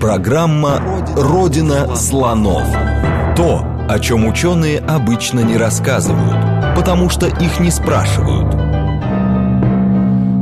Программа «Родина слонов». То, о чем ученые обычно не рассказывают, потому что их не спрашивают.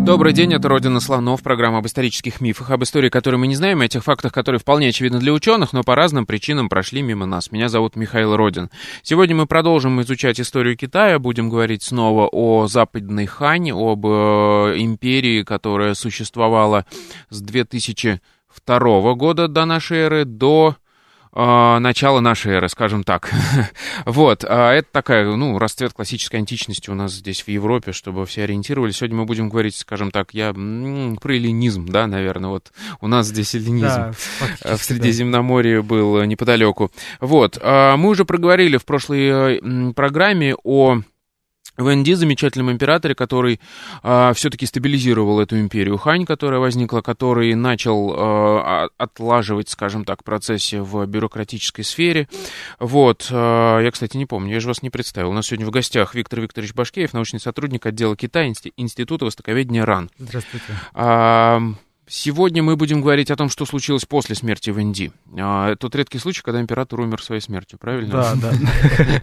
Добрый день, это «Родина слонов», программа об исторических мифах, об истории, которые мы не знаем, о тех фактах, которые вполне очевидны для ученых, но по разным причинам прошли мимо нас. Меня зовут Михаил Родин. Сегодня мы продолжим изучать историю Китая, будем говорить снова о Западной Хань, об э, империи, которая существовала с 2000 второго года до нашей эры до э, начала нашей эры, скажем так. вот, а это такая, ну, расцвет классической античности у нас здесь в Европе, чтобы все ориентировались. Сегодня мы будем говорить, скажем так, я м, про эллинизм, да, наверное, вот у нас здесь эллинизм да, в Средиземноморье да. был неподалеку. Вот, а мы уже проговорили в прошлой э, программе о Венди, замечательном императоре, который э, все-таки стабилизировал эту империю Хань, которая возникла, который начал э, отлаживать, скажем так, процессы в бюрократической сфере. Вот, э, я, кстати, не помню, я же вас не представил. У нас сегодня в гостях Виктор Викторович Башкеев, научный сотрудник отдела Китая Института Востоковедения РАН. Здравствуйте. А, Сегодня мы будем говорить о том, что случилось после смерти Венди. А, это тот редкий случай, когда император умер своей смертью, правильно? Да, да.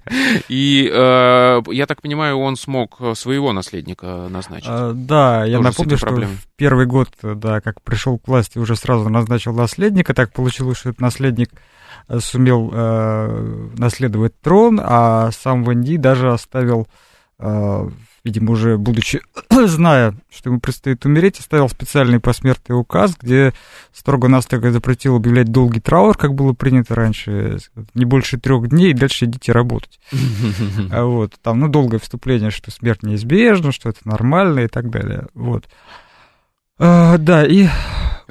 И э, я так понимаю, он смог своего наследника назначить. А, да, я напомню, что в первый год, да, как пришел к власти, уже сразу назначил наследника. Так получилось, что этот наследник э, сумел э, наследовать трон, а сам Венди даже оставил видимо, уже будучи, зная, что ему предстоит умереть, оставил специальный посмертный указ, где строго-настрого запретил объявлять долгий траур, как было принято раньше, не больше трех дней, и дальше идите работать. А вот, там, ну, долгое вступление, что смерть неизбежна, что это нормально и так далее. Вот. А, да, и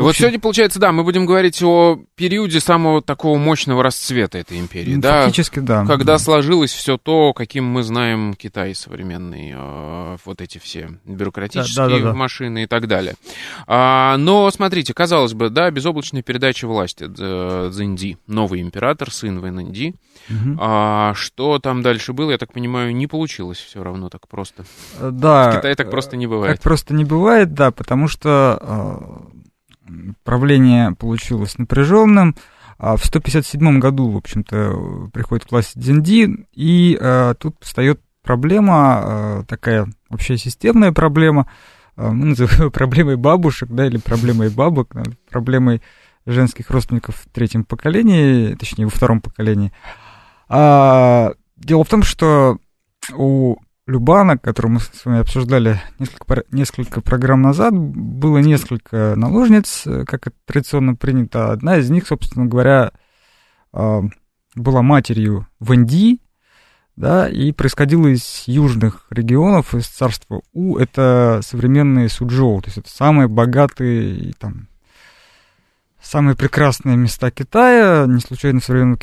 вот сегодня, получается, да, мы будем говорить о периоде самого такого мощного расцвета этой империи. Ну, да, фактически, да. Когда да. сложилось все то, каким мы знаем Китай современный, э, вот эти все бюрократические да, да, да, машины и так далее. А, но, смотрите, казалось бы, да, безоблачная передача власти Цзиньди, новый император, сын Вэнэнди. Угу. А, что там дальше было, я так понимаю, не получилось все равно так просто. Да. В Китае так просто не бывает. Так просто не бывает, да, потому что э, правление получилось напряженным. А в 157 году, в общем-то, приходит к власти Дзинди, и а, тут встает проблема, а, такая вообще системная проблема, а, мы называем ее проблемой бабушек, да, или проблемой бабок, проблемой женских родственников в третьем поколении, точнее, во втором поколении. А, дело в том, что у Любана, которую мы с вами обсуждали несколько, несколько программ назад, было несколько наложниц, э, как это традиционно принято. Одна из них, собственно говоря, а, была матерью Венди, да, и происходила из южных регионов, из царства У. Это современные Суджоу, то есть это самые богатые там, самые прекрасные места Китая. Не случайно в современном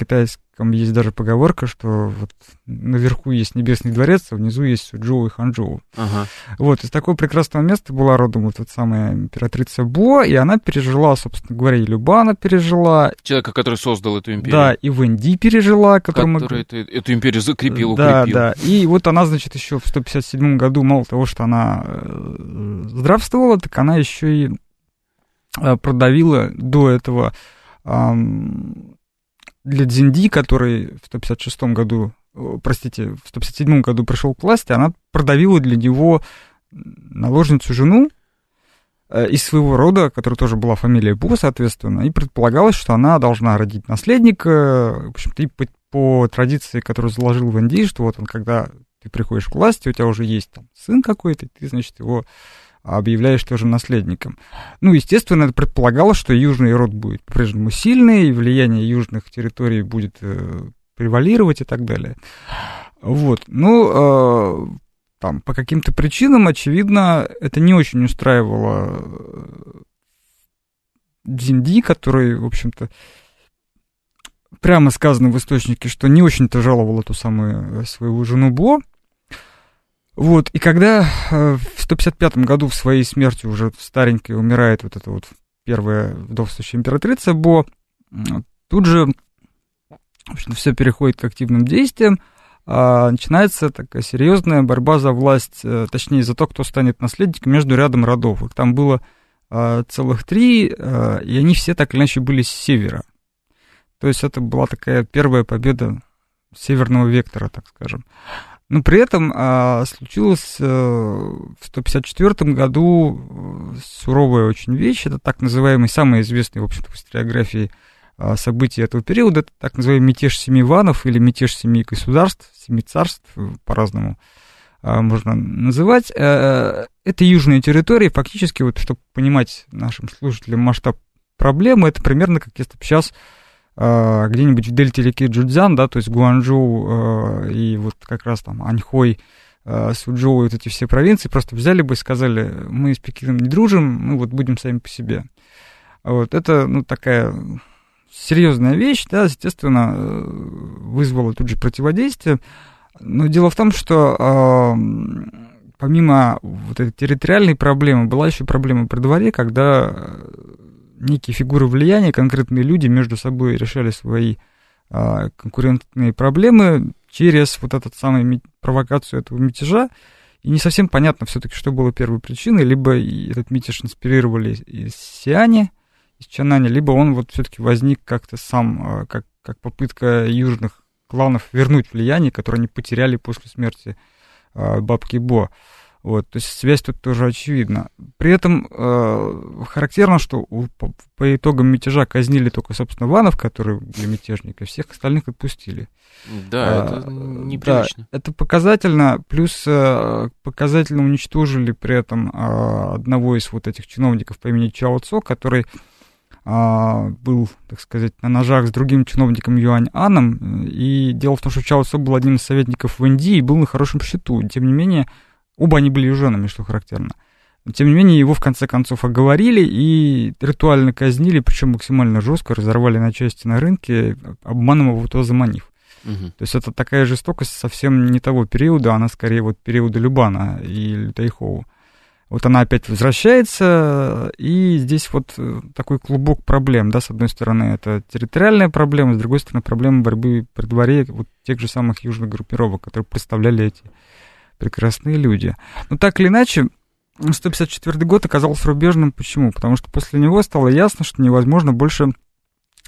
китайском есть даже поговорка, что вот наверху есть Небесный дворец, а внизу есть Суджоу и Ханчжоу. Ага. Вот, из такого прекрасного места была родом вот эта самая императрица Бо, и она пережила, собственно говоря, и Любана пережила. Человека, который создал эту империю. Да, и Венди пережила, который... Который эту, эту империю закрепил, укрепил. Да, да. И вот она, значит, еще в 157 году, мало того, что она э, здравствовала, так она еще и Э, продавила до этого для Дзинди, который в 156 году, простите, в 157 году пришел к власти, она продавила для него наложницу жену э, из своего рода, которая тоже была фамилия Бу, соответственно, и предполагалось, что она должна родить наследника, в общем-то, и по, по традиции, которую заложил Венди, что вот он, когда ты приходишь к власти, у тебя уже есть там сын какой-то, ты, значит, его объявляешь тоже наследником. Ну, естественно, это предполагалось, что южный род будет по-прежнему сильный, и влияние южных территорий будет э, превалировать и так далее. Вот. Ну, э, там, по каким-то причинам, очевидно, это не очень устраивало э, Дзинди, который, в общем-то, прямо сказано в источнике, что не очень-то жаловал эту самую э, свою жену Бо, вот, и когда э, в 155 году в своей смерти уже старенькой умирает вот эта вот первая вдовствующая императрица Бо, тут же, в общем, все переходит к активным действиям, а начинается такая серьезная борьба за власть, э, точнее, за то, кто станет наследником между рядом родов. Их там было целых три, и они все так или иначе были с севера. То есть это была такая первая победа северного вектора, так скажем. Но при этом а, случилось а, в 154 году э, суровая очень вещь. Это так называемый, самый известный, в общем-то, в историографии а, события этого периода. Это так называемый мятеж семи ванов или мятеж семи государств, семи царств, э, по-разному а, можно называть. А, это южные территории. Фактически, вот, чтобы понимать нашим слушателям масштаб проблемы, это примерно как если бы сейчас где-нибудь в дельте реки Джудзян, да, то есть Гуанчжоу э, и вот как раз там Аньхой, э, Суджоу, вот эти все провинции, просто взяли бы и сказали, мы с Пекином не дружим, мы вот будем сами по себе. Вот, это, ну, такая серьезная вещь, да, естественно, э, вызвала тут же противодействие. Но дело в том, что э, помимо вот этой территориальной проблемы была еще проблема при дворе, когда некие фигуры влияния, конкретные люди между собой решали свои а, конкурентные проблемы через вот этот самый провокацию этого мятежа. И не совсем понятно все-таки, что было первой причиной. Либо этот мятеж инспирировали из Сиани, из Чанани, либо он вот все-таки возник как-то сам, а, как, как попытка южных кланов вернуть влияние, которое они потеряли после смерти а, бабки Бо. Вот, то есть связь тут тоже очевидна. При этом э, характерно, что у, по, по итогам мятежа казнили только, собственно, Ванов, который были мятежники, всех остальных отпустили. Да, а, это неприлично. Да, это показательно, плюс э, показательно уничтожили при этом э, одного из вот этих чиновников по имени Чао Цо, который э, был, так сказать, на ножах с другим чиновником Юань Аном. И дело в том, что Чао Цо был одним из советников в Индии и был на хорошем счету. Тем не менее, Оба они были южанами, что характерно. Но, тем не менее, его в конце концов оговорили и ритуально казнили, причем максимально жестко, разорвали на части на рынке, обманом его то заманив. Угу. То есть это такая жестокость совсем не того периода, она скорее вот периода Любана и Тайхоу. Вот она опять возвращается, и здесь вот э, такой клубок проблем, да, с одной стороны это территориальная проблема, с другой стороны проблема борьбы при дворе вот тех же самых южных группировок, которые представляли эти прекрасные люди. Но так или иначе, 154 год оказался рубежным. Почему? Потому что после него стало ясно, что невозможно больше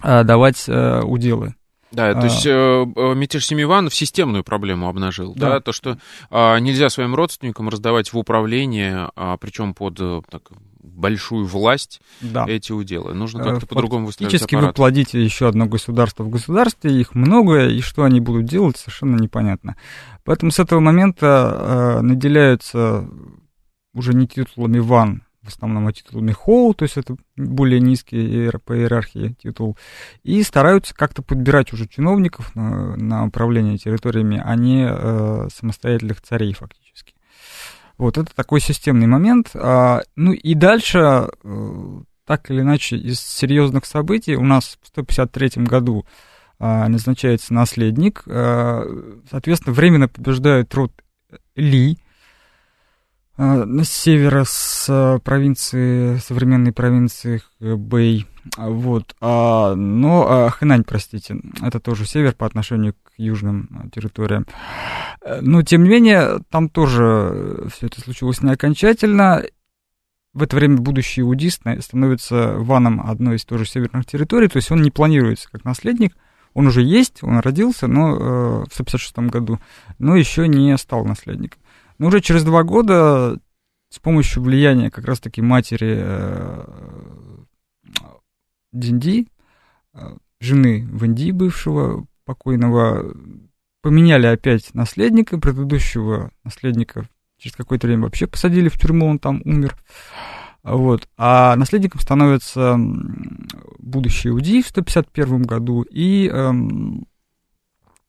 а, давать а, уделы. Да, то есть а. э, мятеж Семиванов системную проблему обнажил, да, да то, что э, нельзя своим родственникам раздавать в управление, а, причем под э, так, большую власть да. эти уделы. Нужно как-то по-другому выстраивать Фактически вы плодите еще одно государство в государстве, их много, и что они будут делать, совершенно непонятно. Поэтому с этого момента э, наделяются уже не титулами ван, в основном а титулами хоу, то есть это более низкий по иерархии титул, и стараются как-то подбирать уже чиновников на, на управление территориями, а не э, самостоятельных царей фактически. Вот это такой системный момент. А, ну и дальше, э, так или иначе, из серьезных событий у нас в 153 году а, назначается наследник. А, соответственно, временно побеждает род Ли на севера с провинции, современной провинции Бэй. Вот. Но Хэнань, простите, это тоже север по отношению к южным территориям. Но, тем не менее, там тоже все это случилось не окончательно. В это время будущий иудист становится ваном одной из тоже северных территорий, то есть он не планируется как наследник – он уже есть, он родился, но э, в 156 году, но еще не стал наследником. Но уже через два года с помощью влияния как раз-таки матери э, Динди, э, жены Венди, бывшего покойного, поменяли опять наследника, предыдущего наследника через какое-то время вообще посадили в тюрьму, он там умер. Вот. А наследником становится будущий Уди в 151 году. И, эм,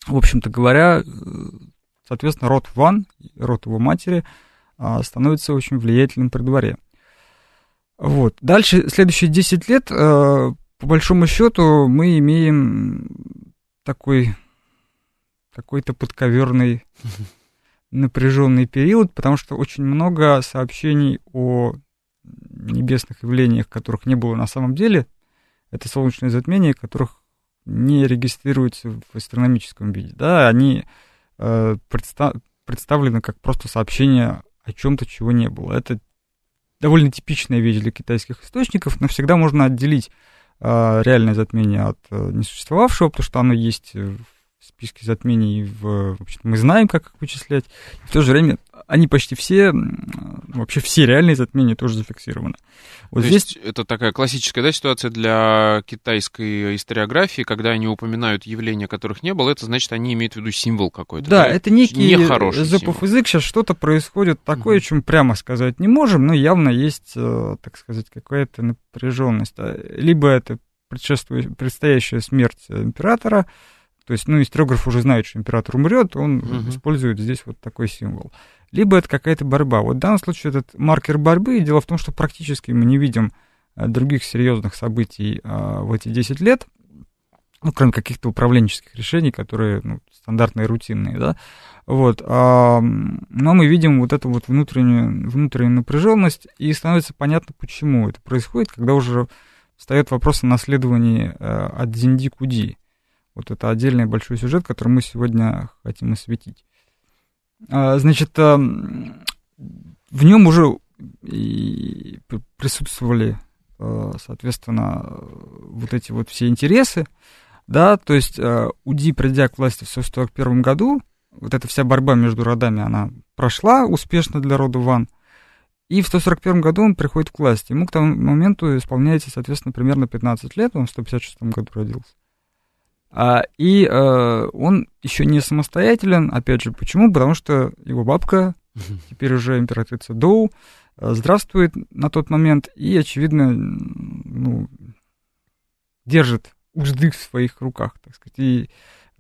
в общем-то говоря, э, соответственно, род Ван, род его матери, э, становится очень влиятельным при дворе. Вот. Дальше, следующие 10 лет, э, по большому счету, мы имеем такой какой-то подковерный напряженный период, потому что очень много сообщений о небесных явлениях, которых не было на самом деле, это солнечные затмения, которых не регистрируются в астрономическом виде. Да, они э, предста- представлены как просто сообщения о чем-то, чего не было. Это довольно типичная вещь для китайских источников, но всегда можно отделить э, реальное затмение от э, несуществовавшего, потому что оно есть списке затмений, в, в общем, мы знаем, как их вычислять. В то же время они почти все, вообще все реальные затмения тоже зафиксированы. Вот То здесь... есть это такая классическая да, ситуация для китайской историографии, когда они упоминают явления, которых не было, это значит, они имеют в виду символ какой-то. Да, да? это некий запов язык, сейчас что-то происходит такое, угу. чем прямо сказать не можем, но явно есть, э, так сказать, какая-то напряженность. А, либо это предшествует, предстоящая смерть императора, то есть, ну, историограф уже знает, что император умрет, он угу. использует здесь вот такой символ. Либо это какая-то борьба. Вот в данном случае этот маркер борьбы, дело в том, что практически мы не видим э, других серьезных событий а, в эти 10 лет, ну, кроме каких-то управленческих решений, которые ну, стандартные, рутинные, да, вот, а, но мы видим вот эту вот внутреннюю, внутреннюю напряженность, и становится понятно, почему это происходит, когда уже встает вопрос о наследовании а, от Зинди к Уди. Вот это отдельный большой сюжет, который мы сегодня хотим осветить. А, значит, а, в нем уже присутствовали, а, соответственно, вот эти вот все интересы, да, то есть УДИ, придя к власти в 1941 году, вот эта вся борьба между родами, она прошла успешно для рода Ван, и в 141 году он приходит к власти. Ему к тому моменту исполняется, соответственно, примерно 15 лет, он в 156 году родился. А, и а, он еще не самостоятелен, опять же, почему? Потому что его бабка, теперь уже императрица Доу, э, здравствует на тот момент и, очевидно, ну, держит узды в своих руках, так сказать, и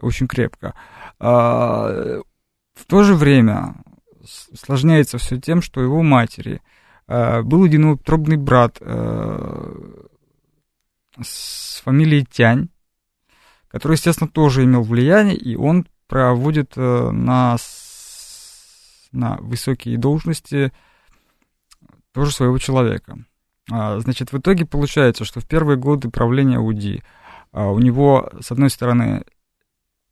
очень крепко. А, в то же время сложняется все тем, что его матери а, был единоутробный брат с фамилией Тянь, который, естественно, тоже имел влияние, и он проводит э, на, на высокие должности тоже своего человека. А, значит, в итоге получается, что в первые годы правления УДИ а, у него, с одной стороны,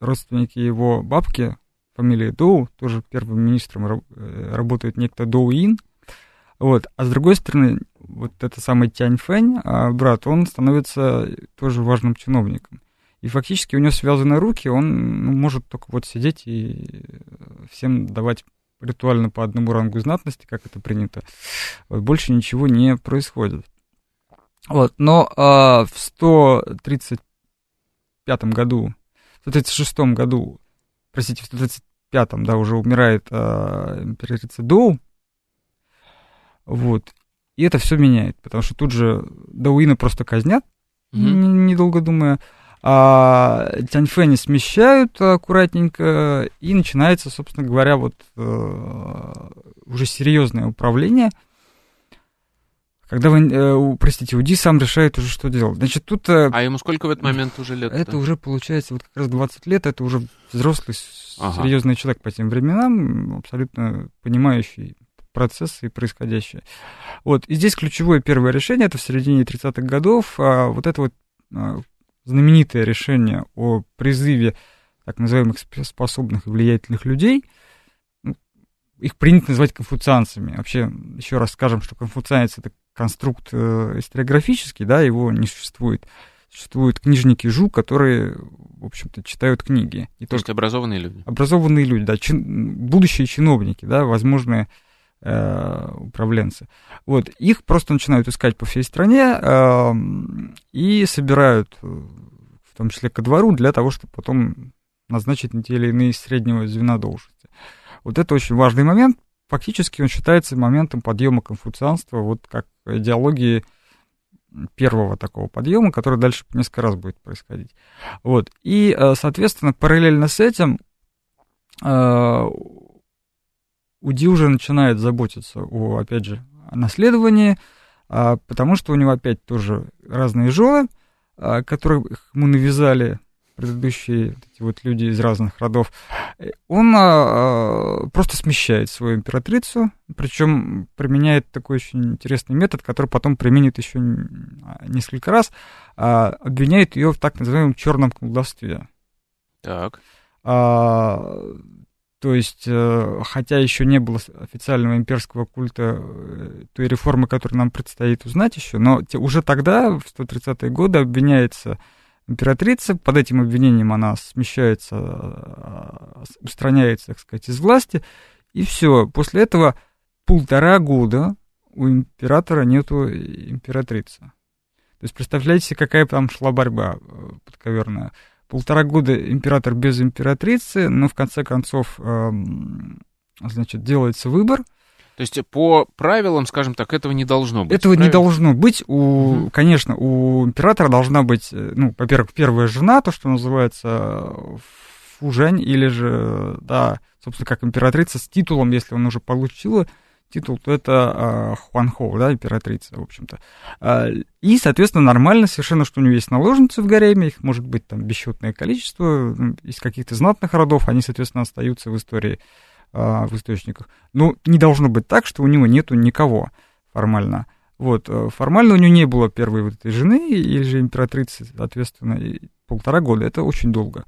родственники его бабки, фамилия Доу, тоже первым министром э, работает некто Доу Ин, вот, а с другой стороны, вот это самый Тянь Фэнь, а, брат, он становится тоже важным чиновником. И фактически у него связаны руки, он ну, может только вот сидеть и всем давать ритуально по одному рангу знатности, как это принято. Вот, больше ничего не происходит. Вот, но а, в 135 году, в 136 году, простите, в 135 да, уже умирает а, императрица Доу, вот, и это все меняет, потому что тут же Дауина просто казнят, mm-hmm. недолго думая, а Тяньфэни смещают аккуратненько, и начинается, собственно говоря, вот э, уже серьезное управление, когда вы, э, простите, УДИ сам решает уже, что делать. Значит, тут... Э, а ему сколько в этот момент уже лет? Это уже получается вот как раз 20 лет, это уже взрослый, ага. серьезный человек по тем временам, абсолютно понимающий процессы и происходящее. Вот, и здесь ключевое первое решение, это в середине 30-х годов, а, вот это вот а, знаменитое решение о призыве так называемых способных и влиятельных людей, ну, их принято называть конфуцианцами. Вообще, еще раз скажем, что конфуцианец это конструкт э, историографический, да, его не существует. Существуют книжники Жу, которые, в общем-то, читают книги. И То есть образованные люди? Образованные люди, да, чин, будущие чиновники, да, возможные управленцы. Вот, их просто начинают искать по всей стране э, и собирают, э, в том числе ко двору, для того, чтобы потом назначить на те или иные среднего звена должности. Вот это очень важный момент. Фактически он считается моментом подъема конфуцианства, вот как идеологии первого такого подъема, который дальше несколько раз будет происходить. Вот. И, э, соответственно, параллельно с этим э, УДИ уже начинает заботиться о, опять же, о наследовании, а, потому что у него опять тоже разные жены, а, которых ему навязали предыдущие эти вот люди из разных родов, он а, просто смещает свою императрицу, причем применяет такой очень интересный метод, который потом применит еще несколько раз, обвиняет ее в так называемом черном колдовстве. Так. То есть, э, хотя еще не было официального имперского культа э, той реформы, которую нам предстоит узнать еще, но уже тогда, в 130-е годы, обвиняется императрица, под этим обвинением она смещается, э, устраняется, так сказать, из власти, и все. После этого полтора года у императора нету императрицы. То есть представляете какая там шла борьба подковерная полтора года император без императрицы, но в конце концов, эм, значит, делается выбор. То есть по правилам, скажем так, этого не должно быть. Этого правильно? не должно быть. У, угу. Конечно, у императора должна быть, э, ну, во-первых, первая жена, то, что называется фужень, или же, да, собственно, как императрица с титулом, если он уже получил титул, то это э, Хуанхо, да, императрица, в общем-то. Э, и, соответственно, нормально совершенно, что у нее есть наложницы в гареме, их может быть там бесчетное количество, из каких-то знатных родов, они, соответственно, остаются в истории, э, в источниках. Но не должно быть так, что у него нету никого формально. Вот, э, формально у нее не было первой вот этой жены, или же императрицы, соответственно, полтора года, это очень долго.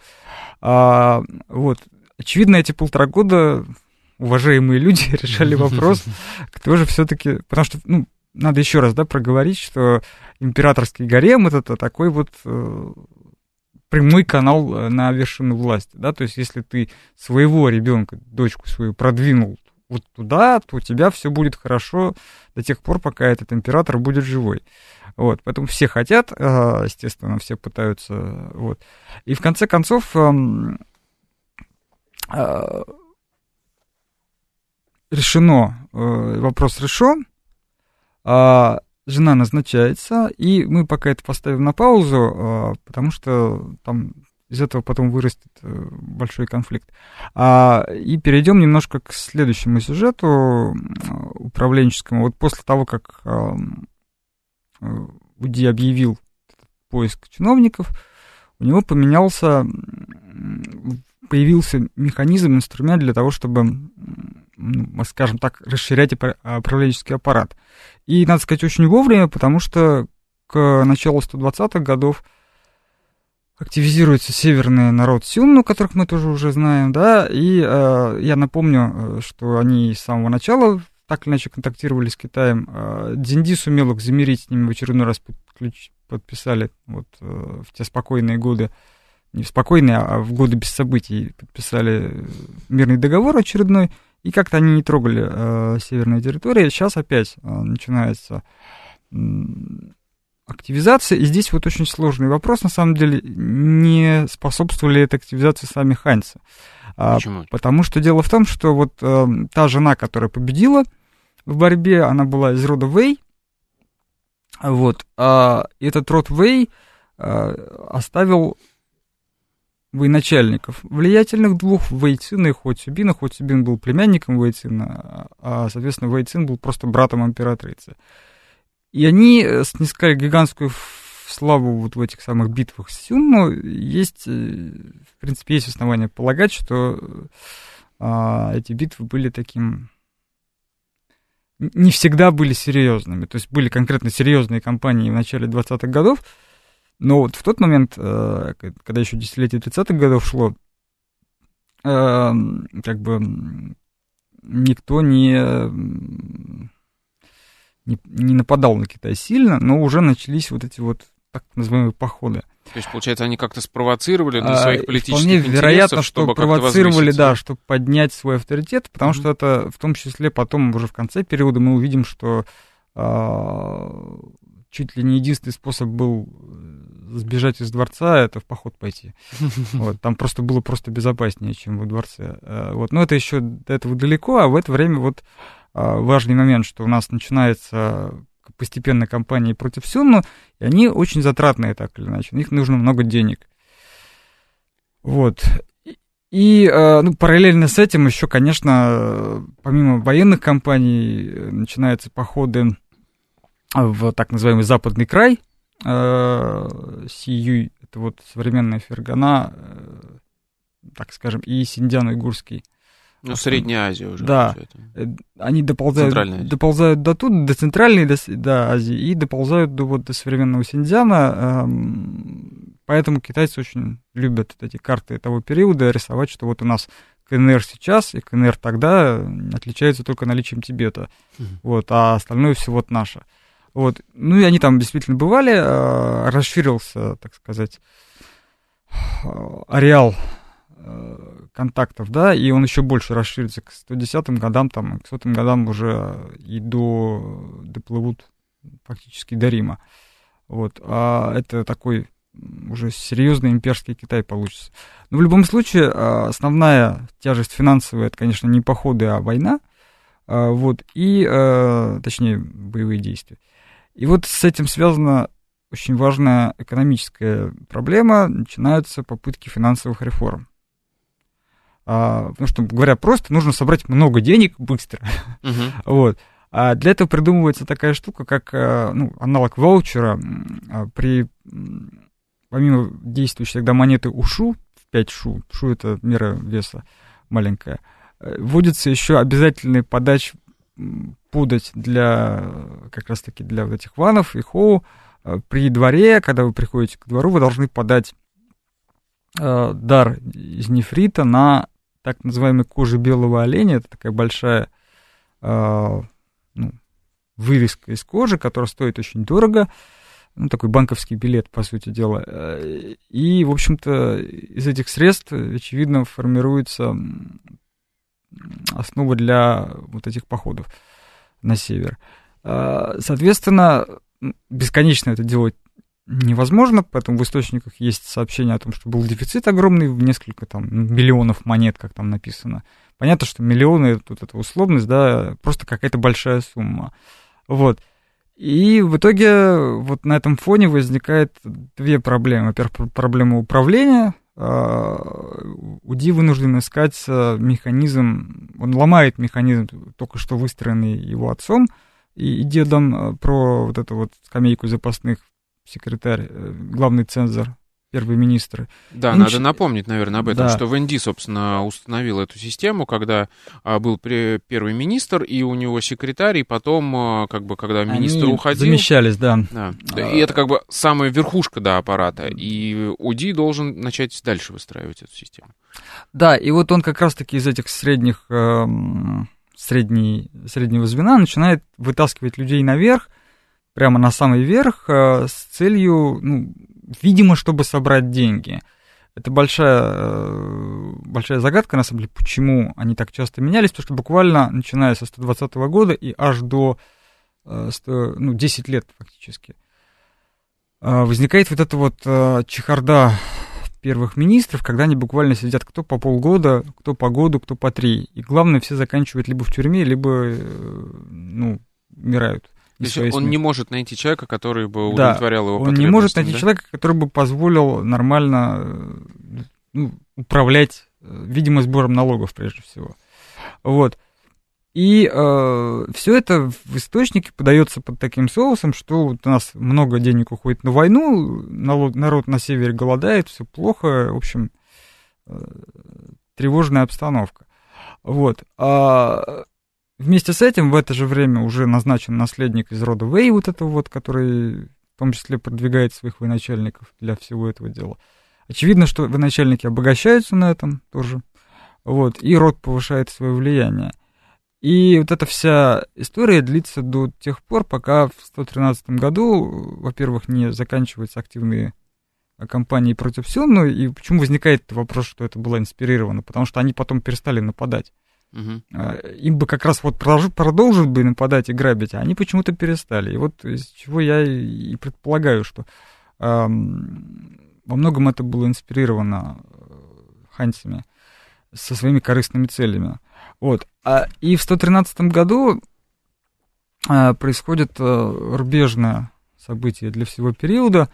А, вот, очевидно, эти полтора года уважаемые люди решали вопрос, кто же все-таки... Потому что, ну, надо еще раз, да, проговорить, что императорский гарем это такой вот э, прямой канал э, на вершину власти, да, то есть если ты своего ребенка, дочку свою продвинул вот туда, то у тебя все будет хорошо до тех пор, пока этот император будет живой. Вот, поэтому все хотят, э, естественно, все пытаются, вот. И в конце концов, эм, решено, э, вопрос решен, а жена назначается, и мы пока это поставим на паузу, а, потому что там из этого потом вырастет э, большой конфликт. А, и перейдем немножко к следующему сюжету управленческому. Вот после того, как УДИ объявил поиск чиновников, у него поменялся, появился механизм, инструмент для того, чтобы скажем так, расширять управленческий аппарат. И, надо сказать, очень вовремя, потому что к началу 120-х годов активизируется северный народ Сюнну, которых мы тоже уже знаем, да, и э, я напомню, э, что они с самого начала так или иначе контактировали с Китаем. Э, Дзинди сумел их замерить, с ними в очередной раз подключ, подписали вот э, в те спокойные годы, не в спокойные, а в годы без событий подписали мирный договор очередной, и как-то они не трогали э, северные территории. Сейчас опять э, начинается э, активизация. И здесь вот очень сложный вопрос, на самом деле, не способствовали этой активизации сами ханьцы. А, Почему? Потому что дело в том, что вот э, та жена, которая победила в борьбе, она была из рода Вэй. Вот. А этот род Вэй э, оставил военачальников, влиятельных двух, Вейцина и Хотсюбина. Хотсюбин был племянником Вейцина, а, соответственно, Вейцин был просто братом императрицы. И они э, снискали гигантскую славу вот в этих самых битвах с Сюнну. Есть, э, в принципе, есть основания полагать, что а, эти битвы были таким не всегда были серьезными. То есть были конкретно серьезные кампании в начале 20-х годов, но вот в тот момент, э, когда еще десятилетие 30-х годов шло, э, как бы никто не, не, не нападал на Китай сильно, но уже начались вот эти вот так называемые походы. То есть, получается, они как-то спровоцировали для своих политических Вполне интересов, вероятно, что провоцировали, да, чтобы поднять свой авторитет, потому mm-hmm. что это в том числе потом уже в конце периода мы увидим, что а, чуть ли не единственный способ был э, сбежать из дворца, это в поход пойти. Вот, там просто было просто безопаснее, чем во дворце. Э, вот, но это еще до этого далеко, а в это время вот а, важный момент, что у нас начинается постепенно кампания против Сюнну, и они очень затратные, так или иначе. У них нужно много денег. Вот. И э, ну, параллельно с этим еще, конечно, помимо военных кампаний, начинаются походы в так называемый западный край. Э, Сиюй, это вот современная Фергана, э, так скажем, и Синдиан-Уйгурский. Ну, Средняя Азия уже. Да, э, они доползают, доползают до тут, до центральной до, до Азии, и доползают до, вот, до современного Синдиана. Эм, поэтому китайцы очень любят вот эти карты того периода рисовать, что вот у нас КНР сейчас и КНР тогда отличаются только наличием Тибета. Mm-hmm. Вот, а остальное все вот наше. Вот. Ну и они там действительно бывали, э, расширился, так сказать, ареал э, контактов, да, и он еще больше расширится к 110-м годам, там, к 100 годам уже и до, доплывут фактически до Рима. Вот. А это такой уже серьезный имперский Китай получится. Но в любом случае, а, основная тяжесть финансовая, это, конечно, не походы, а война, а, вот, и, а, точнее, боевые действия. И вот с этим связана очень важная экономическая проблема, начинаются попытки финансовых реформ. А, потому что, говоря просто, нужно собрать много денег быстро. Uh-huh. вот. А для этого придумывается такая штука, как ну, аналог ваучера. При, помимо действующей тогда монеты УШУ, 5 шу, шу это мера веса маленькая, э, вводится еще обязательный подач подать для как раз-таки для вот этих ванов и хоу э, при дворе, когда вы приходите к двору, вы должны подать э, дар из нефрита на так называемой коже белого оленя. Это такая большая э, ну, вырезка из кожи, которая стоит очень дорого. Ну, такой банковский билет, по сути дела. Э, и, в общем-то, из этих средств, очевидно, формируется основа для вот этих походов на север. А, соответственно, бесконечно это делать невозможно, поэтому в источниках есть сообщение о том, что был дефицит огромный в несколько там миллионов монет, как там написано. Понятно, что миллионы, тут это условность, да, просто какая-то большая сумма. Вот. И в итоге вот на этом фоне возникает две проблемы. Во-первых, проблема управления, УДИ вынужден искать э, механизм, он ломает механизм, только что выстроенный его отцом. И дедом э, про вот эту вот скамейку запасных секретарь, э, главный цензор первые министры. Да, и надо нач... напомнить, наверное, об этом, да. что Венди, собственно, установил эту систему, когда а, был при, первый министр, и у него секретарь, и потом, а, как бы, когда министр Они уходил... замещались, да. да. А... И это как бы самая верхушка, да, аппарата, и УДИ должен начать дальше выстраивать эту систему. Да, и вот он как раз-таки из этих средних, э, средней, среднего звена начинает вытаскивать людей наверх, прямо на самый верх, э, с целью, ну, видимо, чтобы собрать деньги. Это большая, э, большая загадка, на самом деле, почему они так часто менялись, потому что буквально, начиная со 120 года и аж до 100, э, ну, 10 лет фактически, э, возникает вот эта вот чехарда первых министров, когда они буквально сидят кто по полгода, кто по году, кто по три. И главное, все заканчивают либо в тюрьме, либо, ну, умирают. То есть он не может найти человека, который бы удовлетворял да, его он не может найти да? человека, который бы позволил нормально э, ну, управлять, э, видимо, сбором налогов прежде всего. Вот. И э, все это в источнике подается под таким соусом, что вот у нас много денег уходит на войну, народ, народ на севере голодает, все плохо, в общем, э, тревожная обстановка. Вот. А Вместе с этим в это же время уже назначен наследник из рода Вэй, вот этого вот, который в том числе продвигает своих военачальников для всего этого дела. Очевидно, что военачальники обогащаются на этом тоже, вот, и род повышает свое влияние. И вот эта вся история длится до тех пор, пока в 113 году, во-первых, не заканчиваются активные кампании против Сюнну, и почему возникает вопрос, что это было инспирировано, потому что они потом перестали нападать. Угу. Им бы как раз вот продолжить бы нападать и грабить, а они почему-то перестали. И вот из чего я и предполагаю, что эм, во многом это было инспирировано э, ханьцами со своими корыстными целями. Вот. А, и в 113 году а, происходит а, рубежное событие для всего периода.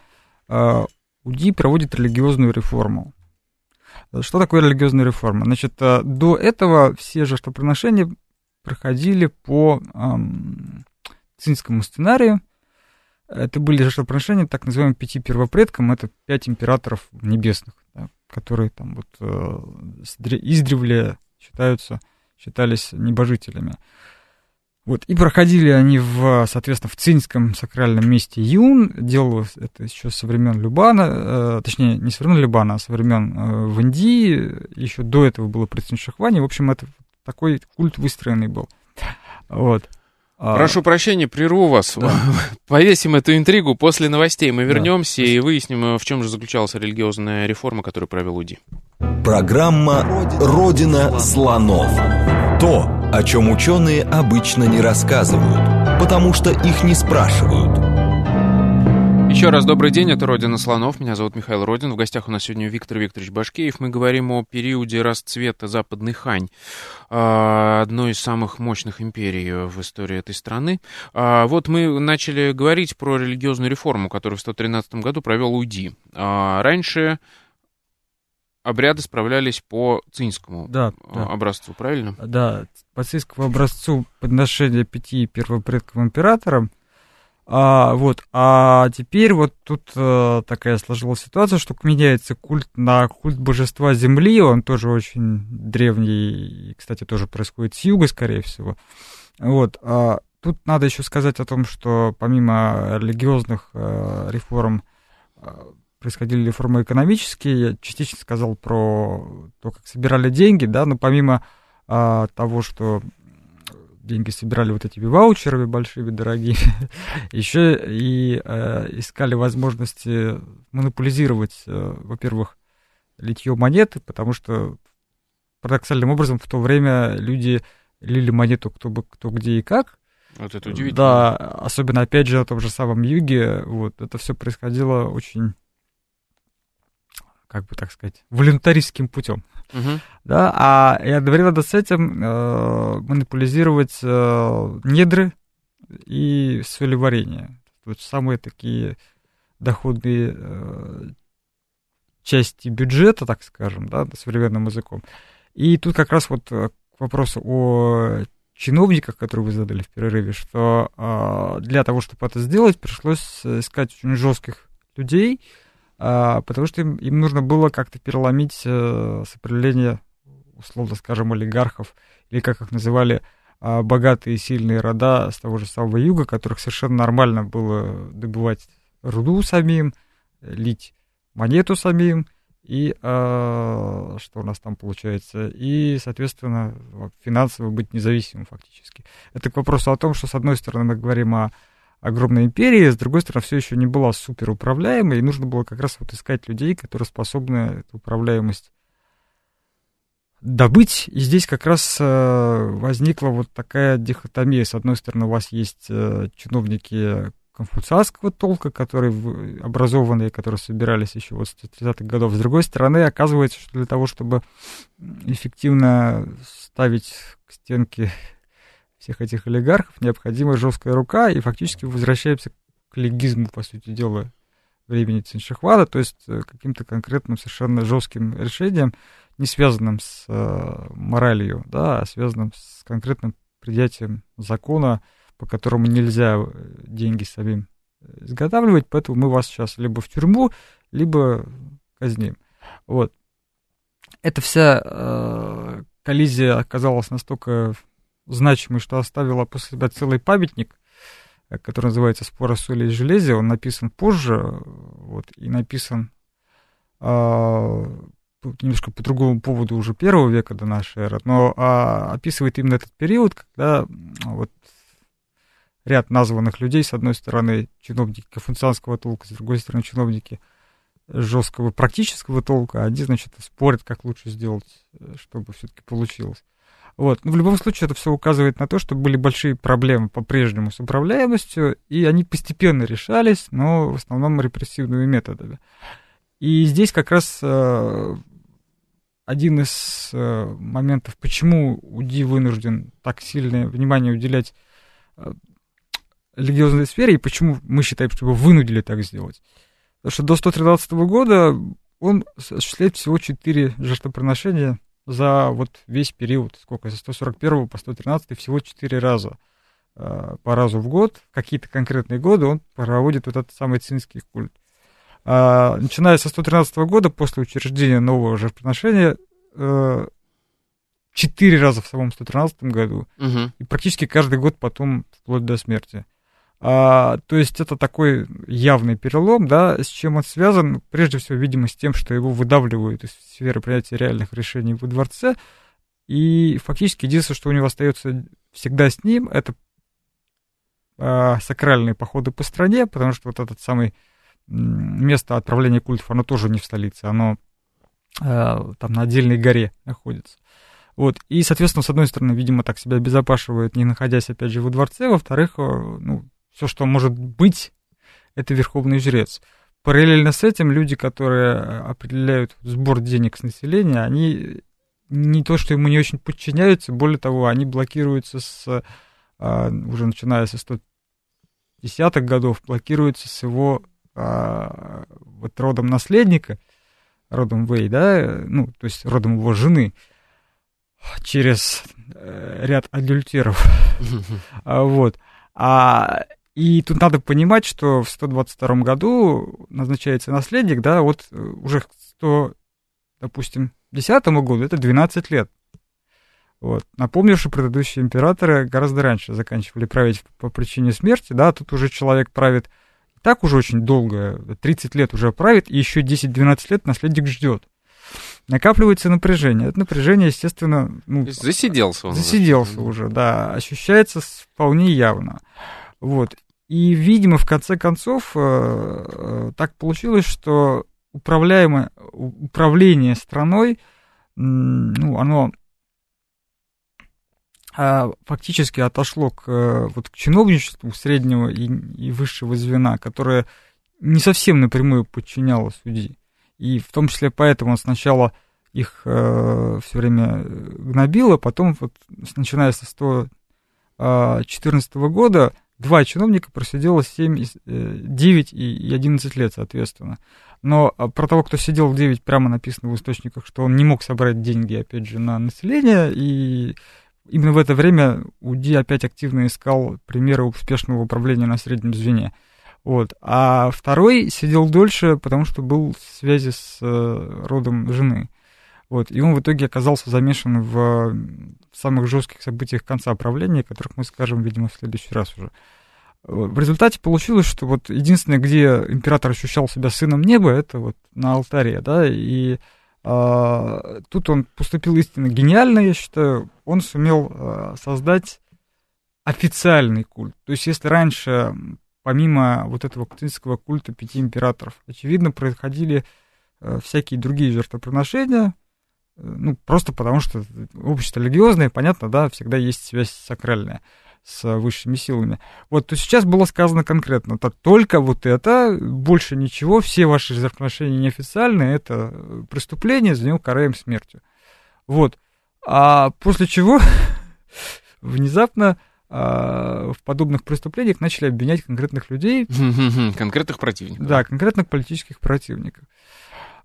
А, УДИ проводит религиозную реформу. Что такое религиозная реформа? Значит, э, до этого все жертвоприношения проходили по эм, цинскому сценарию. Это были жертвоприношения так называемым пяти первопредкам, это пять императоров небесных, да, которые там вот э, издревле считаются, считались небожителями. Вот, и проходили они, в, соответственно, в цинском сакральном месте Юн. Делалось это еще со времен Любана, э, точнее, не со времен Любана, а со времен э, в Индии. Еще до этого было при Циншахване. В общем, это такой культ выстроенный был. Вот. А, Прошу прощения, прерву вас. Да. Повесим эту интригу после новостей. Мы вернемся да. и выясним, в чем же заключалась религиозная реформа, которую провел УДИ. Программа «Родина слонов». То, о чем ученые обычно не рассказывают, потому что их не спрашивают. Еще раз добрый день, это «Родина слонов», меня зовут Михаил Родин, в гостях у нас сегодня Виктор Викторович Башкеев. Мы говорим о периоде расцвета Западной Хань, а, одной из самых мощных империй в истории этой страны. А, вот мы начали говорить про религиозную реформу, которую в 113 году провел Уйди. А, раньше обряды справлялись по цинскому да, да. образцу, правильно? Да, по образцу подношения пяти первопредков императорам. А, вот, а теперь вот тут а, такая сложилась ситуация, что меняется культ на культ божества Земли, он тоже очень древний, и, кстати, тоже происходит с юга, скорее всего. Вот, а, тут надо еще сказать о том, что помимо религиозных а, реформ а, происходили реформы экономические. Я частично сказал про то, как собирали деньги, да, но помимо а, того, что деньги собирали вот этими ваучерами большими, дорогими, еще и а, искали возможности монополизировать, а, во-первых, литье монеты, потому что парадоксальным образом в то время люди лили монету кто бы кто где и как. Вот это удивительно. Да, особенно опять же на том же самом юге, вот это все происходило очень как бы так сказать, волюнтаристским путем. Uh-huh. Да, а и одновременно с этим э, монополизировать э, недры и солеварение. Вот самые такие доходные э, части бюджета, так скажем, да, современным языком. И тут как раз вот э, к вопросу о чиновниках, которые вы задали в перерыве, что э, для того, чтобы это сделать, пришлось искать очень жестких людей, а, потому что им, им нужно было как-то переломить э, сопротивление, условно скажем, олигархов, или как их называли, а, богатые и сильные рода с того же самого юга, которых совершенно нормально было добывать руду самим, лить монету самим, и э, что у нас там получается, и, соответственно, финансово быть независимым фактически. Это к вопросу о том, что, с одной стороны, мы говорим о огромная империя, с другой стороны, все еще не была супер управляемой, и нужно было как раз вот искать людей, которые способны эту управляемость добыть. И здесь как раз э, возникла вот такая дихотомия. С одной стороны, у вас есть э, чиновники конфуцианского толка, которые образованные, которые собирались еще вот с 30-х годов. С другой стороны, оказывается, что для того, чтобы эффективно ставить к стенке всех этих олигархов необходима жесткая рука, и фактически возвращаемся к легизму, по сути дела, времени Циншихвада, то есть э, каким-то конкретным совершенно жестким решением, не связанным с э, моралью, да, а связанным с конкретным принятием закона, по которому нельзя э, деньги самим изготавливать, поэтому мы вас сейчас либо в тюрьму, либо казним. Вот. Эта вся э, коллизия оказалась настолько значимый, что оставила после себя целый памятник, э, который называется «Спор о соли и железе». Он написан позже, вот, и написан а, немножко по другому поводу уже первого века до нашей эры, но а, описывает именно этот период, когда вот ряд названных людей, с одной стороны, чиновники конфуцианского толка, с другой стороны, чиновники жесткого практического толка, они, значит, спорят, как лучше сделать, э, чтобы все-таки получилось. Вот. Но в любом случае это все указывает на то, что были большие проблемы по-прежнему с управляемостью, и они постепенно решались, но в основном репрессивными методами. И здесь как раз э, один из э, моментов, почему УДИ вынужден так сильное внимание уделять э, религиозной сфере, и почему мы считаем, что его вынудили так сделать. Потому что до 113 года он осуществляет всего 4 жертвоприношения за вот весь период, сколько, с 141 по 113 всего 4 раза э, по разу в год, какие-то конкретные годы он проводит вот этот самый цинский культ. А, начиная со 113 года, после учреждения нового жертвоприношения, э, четыре раза в самом 113 году, Мгм. и практически каждый год потом вплоть до смерти. А, то есть это такой явный перелом, да, с чем он связан, прежде всего, видимо, с тем, что его выдавливают из сферы принятия реальных решений во дворце, и фактически единственное, что у него остается всегда с ним, это а, сакральные походы по стране, потому что вот этот самый место отправления культов, оно тоже не в столице, оно а, там на отдельной горе находится. Вот, и, соответственно, с одной стороны, видимо, так себя обезопашивает, не находясь, опять же, во дворце, во-вторых, э, ну, все, что может быть, это верховный жрец. Параллельно с этим люди, которые э, определяют сбор денег с населения, они не то, что ему не очень подчиняются, более того, они блокируются с, а, уже начиная со 110-х годов, блокируются с его а, вот родом наследника, родом Вэй, да, э, ну, то есть родом его жены, через э, ряд адюльтеров. А, Вот. А, и тут надо понимать, что в 122 году назначается наследник, да, вот э, уже к 100, допустим, 10 году это 12 лет. Вот. Напомню, что предыдущие императоры гораздо раньше заканчивали править по причине смерти, да, тут уже человек правит так уже очень долго, 30 лет уже правит, и еще 10-12 лет наследник ждет. Накапливается напряжение. Это напряжение, естественно, ну, засиделся он. уже. засиделся уже, да, ощущается вполне явно. Вот. И, видимо, в конце концов, э, э, так получилось, что управляемое, управление страной, ну, оно а, фактически отошло к, э, вот, к чиновничеству среднего и, и высшего звена, которое не совсем напрямую подчиняло судьи. И в том числе поэтому сначала их все время гнобило, потом, вот, начиная со 114 года, два чиновника просидело 7, и с- э, 9 и и 11 лет, соответственно. Но а, про того, кто сидел в 9, прямо написано в источниках, что он не мог собрать деньги, опять же, на население, и именно в это время УДИ опять активно искал примеры успешного управления на среднем звене. Вот. А второй сидел дольше, потому что был в связи с э, родом жены. Вот. И он в итоге оказался замешан в самых жестких событиях конца правления, о которых мы скажем, видимо, в следующий раз уже. В результате получилось, что вот единственное, где император ощущал себя сыном неба, это вот на алтаре, да, и а, тут он поступил истинно гениально, я считаю. Он сумел а, создать официальный культ. То есть, если раньше, помимо вот этого католического культа пяти императоров, очевидно, происходили э, всякие другие жертвоприношения, ну, просто потому что общество религиозное, понятно, да, всегда есть связь сакральная с высшими силами. Вот, то сейчас было сказано конкретно, то только вот это, больше ничего, все ваши жертвоприношения неофициальные, это преступление, за него караем смертью. Вот. А после чего внезапно а, в подобных преступлениях начали обвинять конкретных людей, Конкретных противников. да, конкретных политических противников.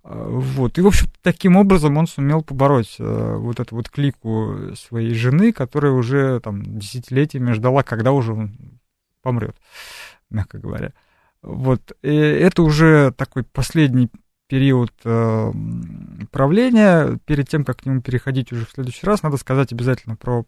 Вот. И, в общем, таким образом он сумел побороть э, вот эту вот клику своей жены, которая уже там десятилетиями ждала, когда уже он помрет, мягко говоря. Вот. И это уже такой последний период э, правления. Перед тем, как к нему переходить уже в следующий раз, надо сказать обязательно про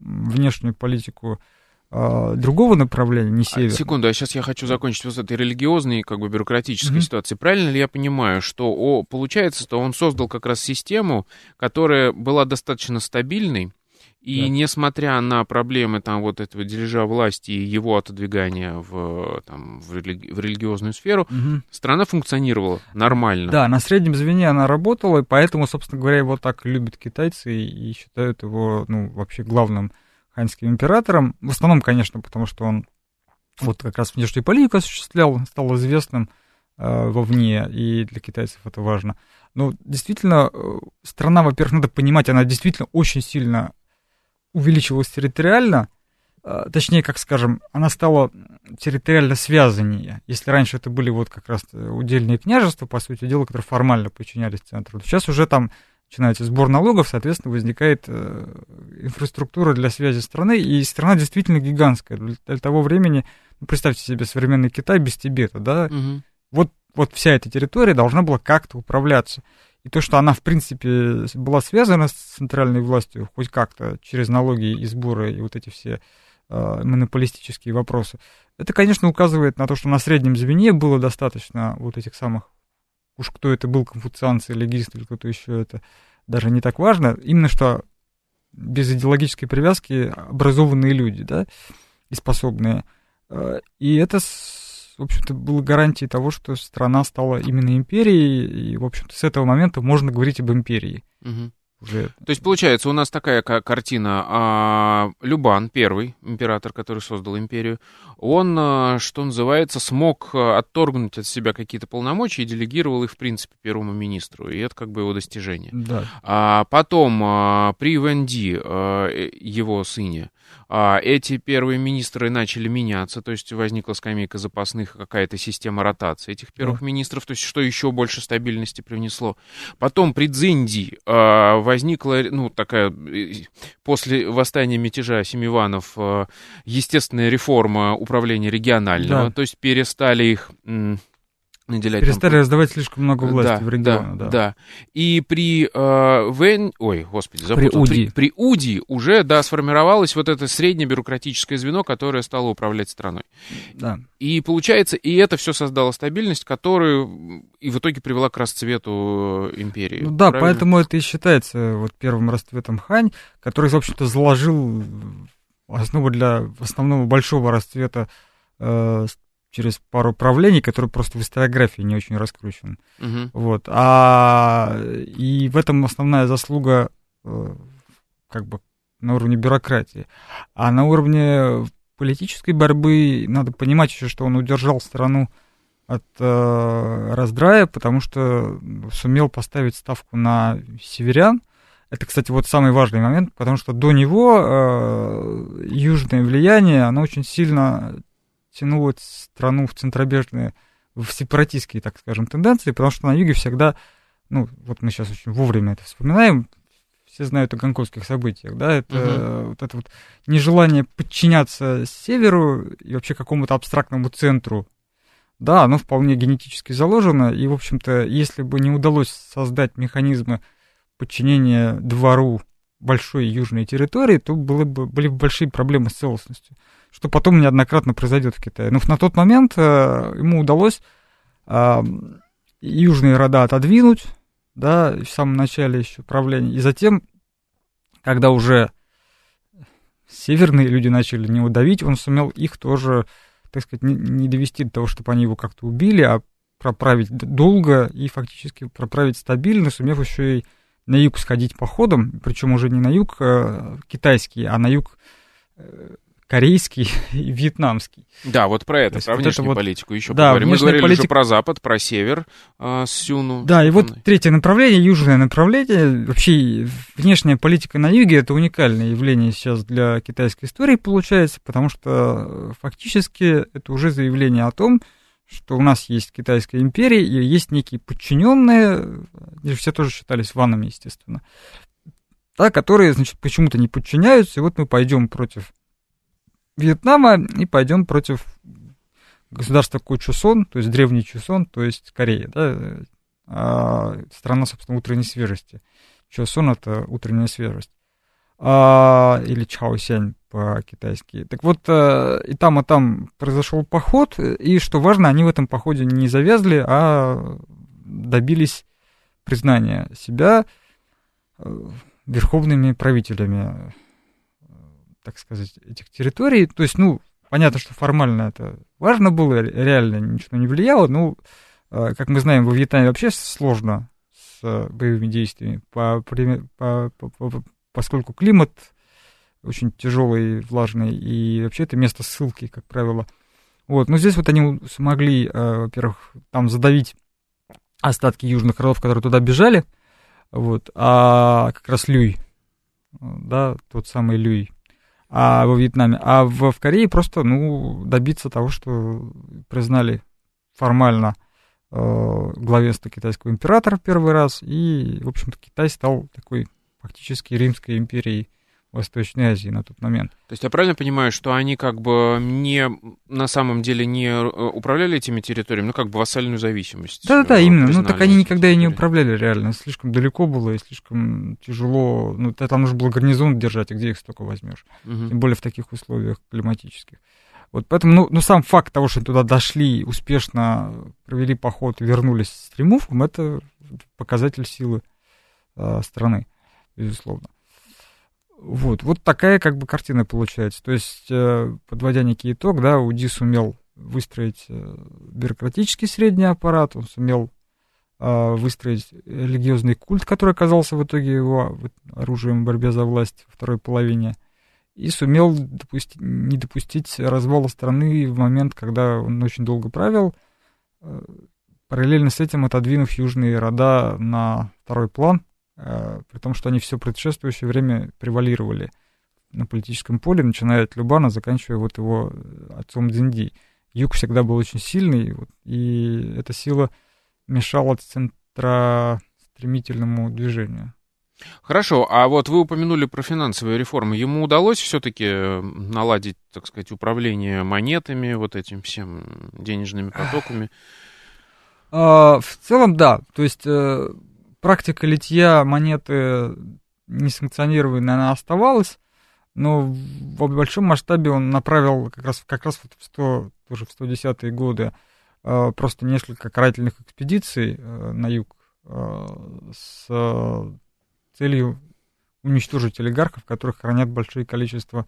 внешнюю политику э, другого направления, не А, севера. Секунду, а сейчас я хочу закончить вот с этой религиозной, как бы бюрократической Мгм. ситуацией. Правильно ли я понимаю, что о, получается, что он создал как раз систему, которая была достаточно стабильной, и Да. несмотря на проблемы там вот этого дележа власти и его отодвигания в, там, в, религи- в религиозную сферу, Мгм. страна функционировала нормально. Да, на среднем звене она работала, и поэтому, собственно говоря, его так любят китайцы и, и считают его, ну, вообще главным ханьским императором. В основном, конечно, потому что он вот как раз внешнюю политику осуществлял, стал известным э, вовне, и для китайцев это важно. Но действительно, э, страна, во-первых, надо понимать, она действительно очень сильно увеличивалась территориально, э, точнее, как скажем, она стала территориально связаннее. Если раньше это были вот как раз удельные княжества, по сути дела, которые формально подчинялись центру, сейчас уже там начинается сбор налогов, соответственно, возникает э, инфраструктура для связи страны, и страна действительно гигантская. Для, для того времени, ну, представьте себе современный Китай без Тибета, да, Мгм. вот, вот вся эта территория должна была как-то управляться. и то, что она, в принципе, была связана с центральной властью, хоть как-то, через налоги и сборы, и вот эти все э, монополистические вопросы, это, конечно, указывает на то, что на среднем звене было достаточно вот этих самых, уж кто это был, конфуцианцы, легисты или кто-то еще, это даже не так важно, именно что без идеологической привязки образованные люди, да, и способные. Э, и это в общем-то, было гарантией того, что страна стала именно империей, и, в общем-то, с этого момента можно говорить об империи. Угу. Уже. То есть, получается, у нас такая картина. А, Любан, первый император, который создал империю, он, а, что называется, смог а, отторгнуть от себя какие-то полномочия и делегировал их, в принципе, первому министру. И это как бы его достижение. Да. А потом при Венди, э, его сыне, а, эти первые министры начали меняться, то есть возникла скамейка запасных, какая-то система ротации этих первых да. министров, то есть что еще больше стабильности привнесло. Потом при Дзинди а, возникла, ну, такая, э, после восстания мятежа Семиванов, а, естественная реформа управления регионального, да. то есть перестали их наделять. Перестали там... раздавать слишком много власти да, в регионы. Да, да. да. И при э, Вен... Ой, господи, запутал. При УДИ. При, при УДИ уже, да, сформировалось вот это среднее бюрократическое звено, которое стало управлять страной. Да. И получается, и это все создало стабильность, которую и в итоге привела к расцвету империи. Ну да, правильно? поэтому это и считается вот первым расцветом Хань, который, в общем-то, заложил основу для основного большого расцвета э, через пару правлений, которые просто в историографии не очень раскручены. Угу. Вот. А, и в этом основная заслуга э, как бы на уровне бюрократии. А на уровне политической борьбы надо понимать еще, что он удержал страну от э, раздрая, потому что сумел поставить ставку на северян. Это, кстати, вот самый важный момент, потому что до него э, южное влияние, оно очень сильно тянуло страну в центробежные, в сепаратистские, так скажем, тенденции, потому что на юге всегда, ну, вот мы сейчас очень вовремя это вспоминаем, все знают о гонконгских событиях, да, это uh-huh. вот это вот нежелание подчиняться северу и вообще какому-то абстрактному центру, да, оно вполне генетически заложено, и, в общем-то, если бы не удалось создать механизмы подчинения двору большой южной территории, то было бы, были бы большие проблемы с целостностью что потом неоднократно произойдет в Китае. Но на тот момент э, ему удалось э, южные рода отодвинуть, да, в самом начале еще правления, и затем, когда уже северные люди начали не удавить, он сумел их тоже, так сказать, не, не довести до того, чтобы они его как-то убили, а проправить долго и фактически проправить стабильно, сумев еще и на юг сходить походом, причем уже не на юг э, китайский, а на юг э, корейский и вьетнамский. Да, вот про это, про вот внешнюю вот, политику еще да, поговорим. Мы говорили политик... уже про Запад, про Север э, Сюну. Да, и вот третье направление, южное направление. Вообще внешняя политика на юге это уникальное явление сейчас для китайской истории получается, потому что фактически это уже заявление о том, что у нас есть Китайская империя, и есть некие подчиненные, все тоже считались ванами, естественно, да, которые, значит, почему-то не подчиняются, и вот мы пойдем против Вьетнама и пойдем против государства Кучусон, то есть древний Чусон, то есть Корея, да, а, страна, собственно, утренней свежести. Чусон — это утренняя свежесть. А, или Чаосянь по-китайски. Так вот, а, и там, и там произошел поход, и, что важно, они в этом походе не завязли, а добились признания себя э, верховными правителями так сказать, этих территорий. То есть, ну, понятно, что формально это важно было, реально ничего не влияло. Ну, а, как мы знаем, во Вьетнаме вообще сложно с боевыми действиями, по, по, по, по, поскольку климат очень тяжелый, влажный, и вообще это место ссылки, как правило. Вот, но здесь вот они смогли, а, во-первых, там задавить остатки южных родов, которые туда бежали, вот, а как раз Люй, да, тот самый Люй, а во Вьетнаме, а в, в Корее просто, ну, добиться того, что признали формально э, главенство китайского императора первый раз, и, в общем-то, Китай стал такой фактически Римской империей Восточной Азии на тот момент. То есть я правильно понимаю, что они как бы не на самом деле не э, управляли этими территориями, ну как бы вассальную зависимость? Да-да-да, именно. Ну так они никогда и не управляли реально. Слишком далеко было и слишком тяжело. Ну там нужно было гарнизон держать, и где их столько возьмешь? Угу. Тем более в таких условиях климатических. Вот поэтому, ну, ну, сам факт того, что туда дошли, успешно провели поход, вернулись с триумфом, это показатель силы э, страны, безусловно. Вот, вот такая как бы картина получается. То есть, э, подводя некий итог, да, Уди сумел выстроить э, бюрократический средний аппарат, он сумел э, выстроить религиозный культ, который оказался в итоге его оружием в борьбе за власть во второй половине, и сумел допустить, не допустить развала страны в момент, когда он очень долго правил, параллельно с этим отодвинув южные рода на второй план, Э, при том, что они все предшествующее время превалировали на политическом поле, начиная от Любана, заканчивая вот его э, отцом Дзинди. Юг всегда был очень сильный, и эта сила мешала центростремительному движению. Хорошо, а вот вы упомянули про финансовые реформы. Ему удалось все-таки э, наладить, так сказать, управление монетами, вот этим всем денежными потоками? А, в целом, да. То есть практика литья монеты несанкционированной, она оставалась, но в большом масштабе он направил как раз, как раз вот в 100, тоже в 110-е годы э, просто несколько карательных экспедиций э, на юг э, с целью уничтожить олигархов, которых хранят большое количество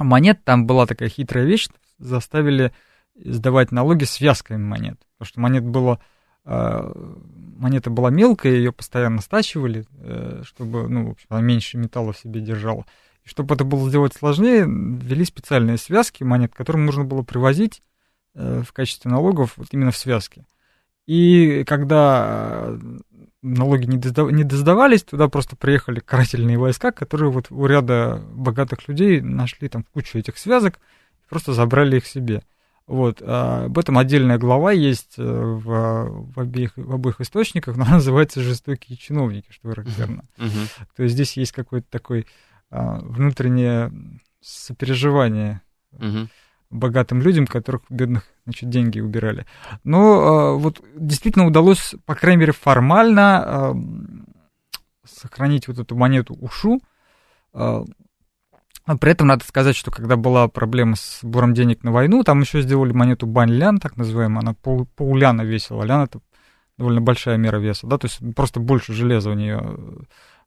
монет. Там была такая хитрая вещь, заставили сдавать налоги связками монет, потому что монет было монета была мелкая, ее постоянно стачивали, э, чтобы, ну, в общем, она меньше металла в себе держала. И чтобы это было сделать сложнее, ввели специальные связки монет, которым нужно было привозить э, в качестве налогов вот именно в связке. И когда э, налоги не, доздав... не доздавались, туда просто приехали карательные войска, которые вот у ряда богатых людей нашли там кучу этих связок, просто забрали их себе. Вот, а об этом отдельная глава есть э, в, в, обеих, в обоих источниках, но она называется «Жестокие чиновники», что характерно. Uh-huh. То есть здесь есть какое-то такое а, внутреннее сопереживание uh-huh. богатым людям, которых бедных значит, деньги убирали. Но а, вот действительно удалось, по крайней мере, формально а, сохранить вот эту монету Ушу, а, но при этом надо сказать, что когда была проблема с сбором денег на войну, там еще сделали монету бань-лян, так называемую, она пол, полляна весила, лян это довольно большая мера веса, да, то есть просто больше железа у нее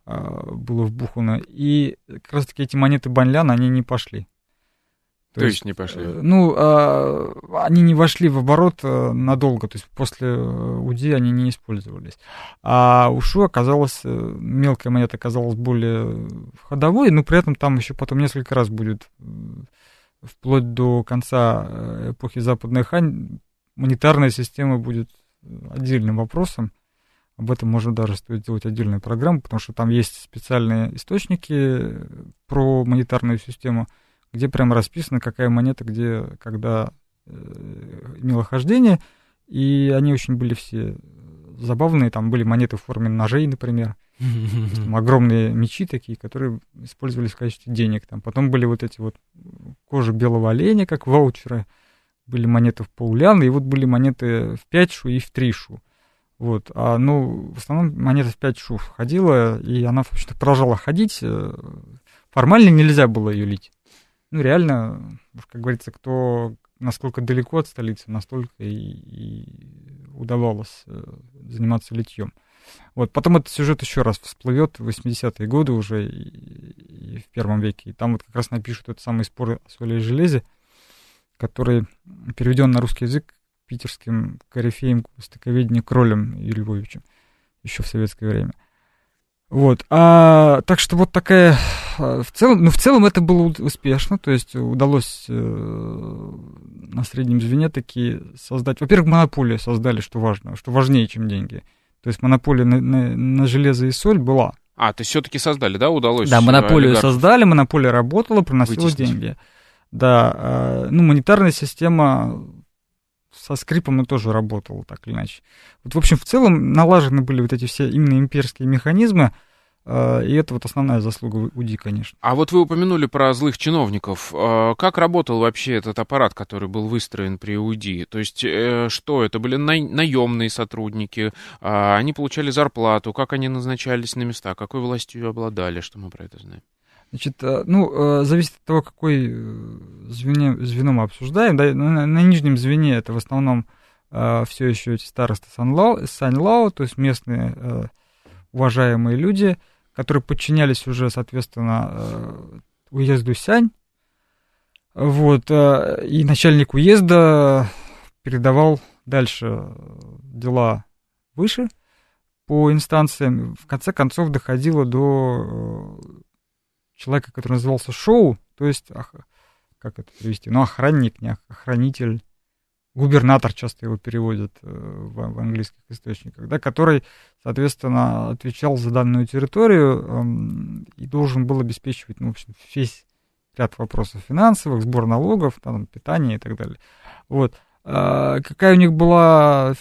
а, было вбухано. И как раз таки эти монеты бань-лян, они не пошли. То, то есть, есть не пошли? Э, ну, э, они не вошли в оборот э, надолго, то есть после УДИ они не использовались. А УШУ оказалось, мелкая монета оказалась более ходовой, но при этом там еще потом несколько раз будет, вплоть до конца эпохи Западной Хань, монетарная система будет отдельным вопросом. Об этом можно даже стоит сделать отдельную программу, потому что там есть специальные источники про монетарную систему – где прямо расписано, какая монета где, когда э, имела хождение, и они очень были все забавные, там были монеты в форме ножей, например, там огромные мечи такие, которые использовались в качестве денег, там потом были вот эти вот кожи белого оленя, как ваучеры, были монеты в поллян, и вот были монеты в 5 шу и в 3 шу. Вот, а, ну, в основном монета в 5 шу входила, и она, в общем-то, продолжала ходить. Э, формально нельзя было ее лить ну, реально, как говорится, кто насколько далеко от столицы, настолько и, и удавалось э, заниматься литьем. Вот, потом этот сюжет еще раз всплывет в 80-е годы уже и, и в первом веке. И там вот как раз напишут этот самый спор о соли и железе, который переведен на русский язык питерским корифеем востоковедения Кролем Юрием Львовичем еще в советское время. Вот. А, так что вот такая а, в целом, ну, в целом это было успешно, то есть удалось э, на среднем звене такие создать. Во-первых, монополию создали, что важно, что важнее, чем деньги. То есть монополия на, на, на железо и соль была. А, то есть все-таки создали, да, удалось? Да, монополию олигархов. создали, монополия работала, приносила Вытеснить. деньги. Да, э, ну, монетарная система со скрипом но тоже работала так или иначе. Вот, в общем, в целом налажены были вот эти все именно имперские механизмы, Э, и это вот основная заслуга УДИ, конечно. А вот вы упомянули про злых чиновников. Э, как работал вообще этот аппарат, который был выстроен при УДИ? То есть э, что, это были наемные сотрудники, а они получали зарплату, как они назначались на места, какой властью обладали, что мы про это знаем? Значит, ну, зависит от того, какой звене, звено мы обсуждаем. Да, на, на нижнем звене это в основном все еще эти старосты Санлао, то есть местные уважаемые люди – которые подчинялись уже, соответственно, э, уезду Сянь. Вот, э, и начальник уезда передавал дальше дела выше по инстанциям. В конце концов доходило до э, человека, который назывался Шоу, то есть, как это перевести, ну, охранник, не охранитель, губернатор часто его переводят э, в, в английских источниках, да, который, соответственно, отвечал за данную территорию эм, и должен был обеспечивать, ну, в общем, весь ряд вопросов финансовых, сбор налогов, там, питание и так далее. Вот. А какая у них была,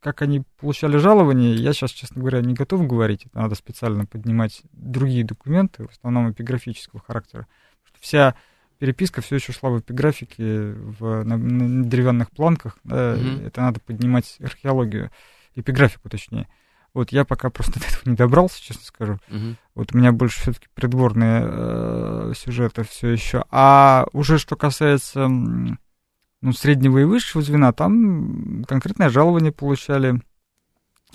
как они получали жалования, я сейчас, честно говоря, не готов говорить. Это надо специально поднимать другие документы, в основном эпиграфического характера. Вся переписка все еще шла в эпиграфике, в, на, на деревянных планках. Да, mm-hmm. Это надо поднимать археологию, эпиграфику точнее. Вот я пока просто до этого не добрался, честно скажу. Mm-hmm. Вот у меня больше все-таки придворные э, сюжеты все еще. А уже что касается ну, среднего и высшего звена, там конкретное жалование получали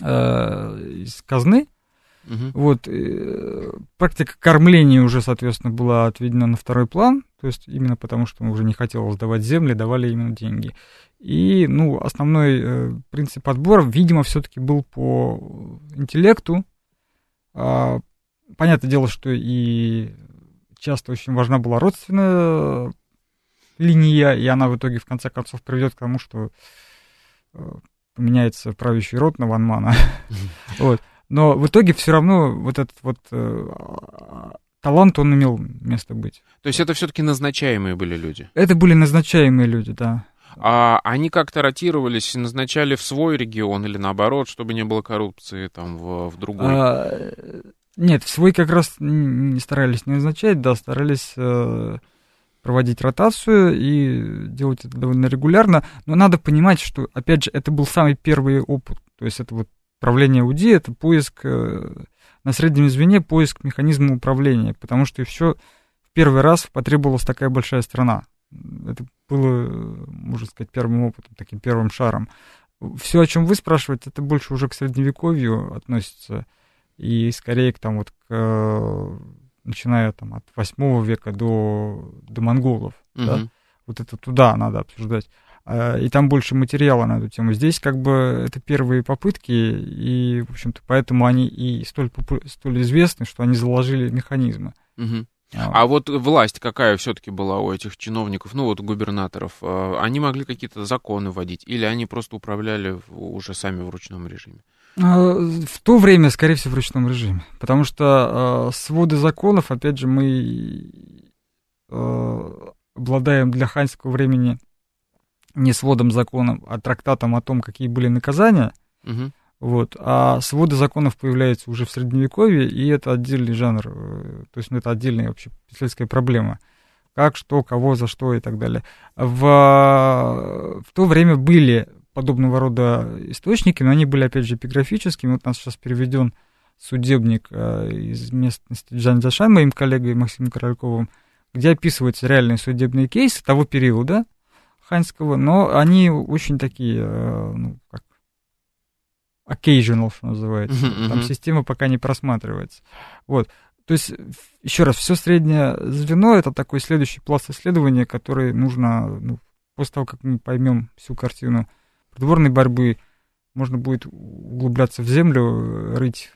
э, из казны. Угу. Вот, э, практика кормления уже, соответственно, была отведена на второй план, то есть именно потому, что мы уже не хотел сдавать земли, давали именно деньги. И, ну, основной э, принцип отбора, видимо, все-таки был по интеллекту. А, понятное дело, что и часто очень важна была родственная линия, и она в итоге, в конце концов, приведет к тому, что э, поменяется правящий род на Ванмана. Вот. Но в итоге все равно вот этот вот э, талант, он имел место быть. То есть это все-таки назначаемые были люди? Это были назначаемые люди, да. А они как-то ротировались, назначали в свой регион или наоборот, чтобы не было коррупции там в, в другой? А, нет, в свой как раз не старались не назначать, да, старались э, проводить ротацию и делать это довольно регулярно. Но надо понимать, что, опять же, это был самый первый опыт. То есть это вот Управление УДИ — это поиск э, на среднем звене, поиск механизма управления, потому что еще в первый раз потребовалась такая большая страна. Это было, можно сказать, первым опытом, таким первым шаром. Все, о чем вы спрашиваете, это больше уже к средневековью относится, и скорее к там вот к, начиная там от 8 века до, до монголов, угу. да? вот это туда надо обсуждать. А, и там больше материала на эту тему. Здесь как бы это первые попытки, и, в общем-то, поэтому они и столь, столь известны, что они заложили механизмы. Угу. А, а вот власть какая все-таки была у этих чиновников, ну вот губернаторов? А, они могли какие-то законы вводить, или они просто управляли уже сами в ручном режиме? В то время, скорее всего, в ручном режиме. Потому что своды законов, опять же, мы обладаем для ханьского времени не сводом законов, а трактатом о том, какие были наказания. Угу. Вот. А своды законов появляются уже в Средневековье, и это отдельный жанр, э, то есть ну, это отдельная вообще писательская проблема. Как, что, кого, за что и так далее. В, в то время были подобного рода источники, но они были, опять же, эпиграфическими. Вот у нас сейчас переведен судебник э, из местности Джанзашан, моим коллегой Максимом Корольковым, где описываются реальные судебные кейсы того периода, ханьского, но они очень такие, э, ну, как occasional, что называется. Uh-huh, Там система пока не просматривается. Вот. То есть, еще раз, все среднее звено это такой следующий пласт исследования, который нужно, ну, после того, как мы поймем всю картину придворной борьбы, можно будет углубляться в землю, рыть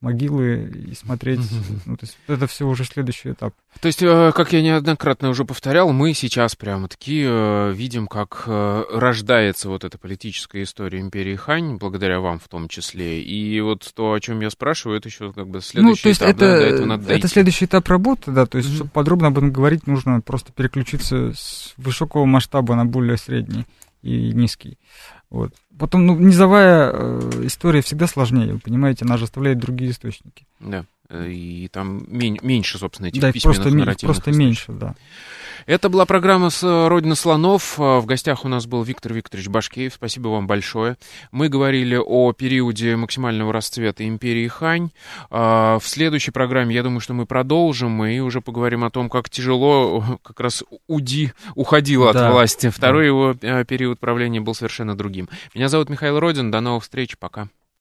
могилы и смотреть. Ну, то есть это все уже следующий этап. То есть, э, как я неоднократно уже повторял, мы сейчас прямо таки э, видим, как э, рождается вот эта политическая история империи Хань, благодаря вам в том числе. И вот то, о чем я спрашиваю, это еще как бы следующий ну, то есть этап. Это, да, до этого надо это следующий этап работы, да. То есть, mm-hmm. чтобы подробно об этом говорить, нужно просто переключиться с высокого масштаба на более средний. и низкий. Вот. Потом, ну, низовая э, история всегда сложнее, вы понимаете, она же оставляет другие источники. Да, и там меньше, собственно, этих да, письменных просто, нарративных просто меньше, да. Это была программа с э, «Родина слонов». Э, в гостях у нас был Виктор Викторович Башкеев. Спасибо вам большое. Мы говорили о периоде максимального расцвета империи Хань. В следующей программе, я думаю, что мы продолжим и уже поговорим о том, как тяжело как раз Уди уходила да. от власти. Второй да. его период правления был совершенно другим. Меня зовут Михаил Родин. До новых встреч. Пока.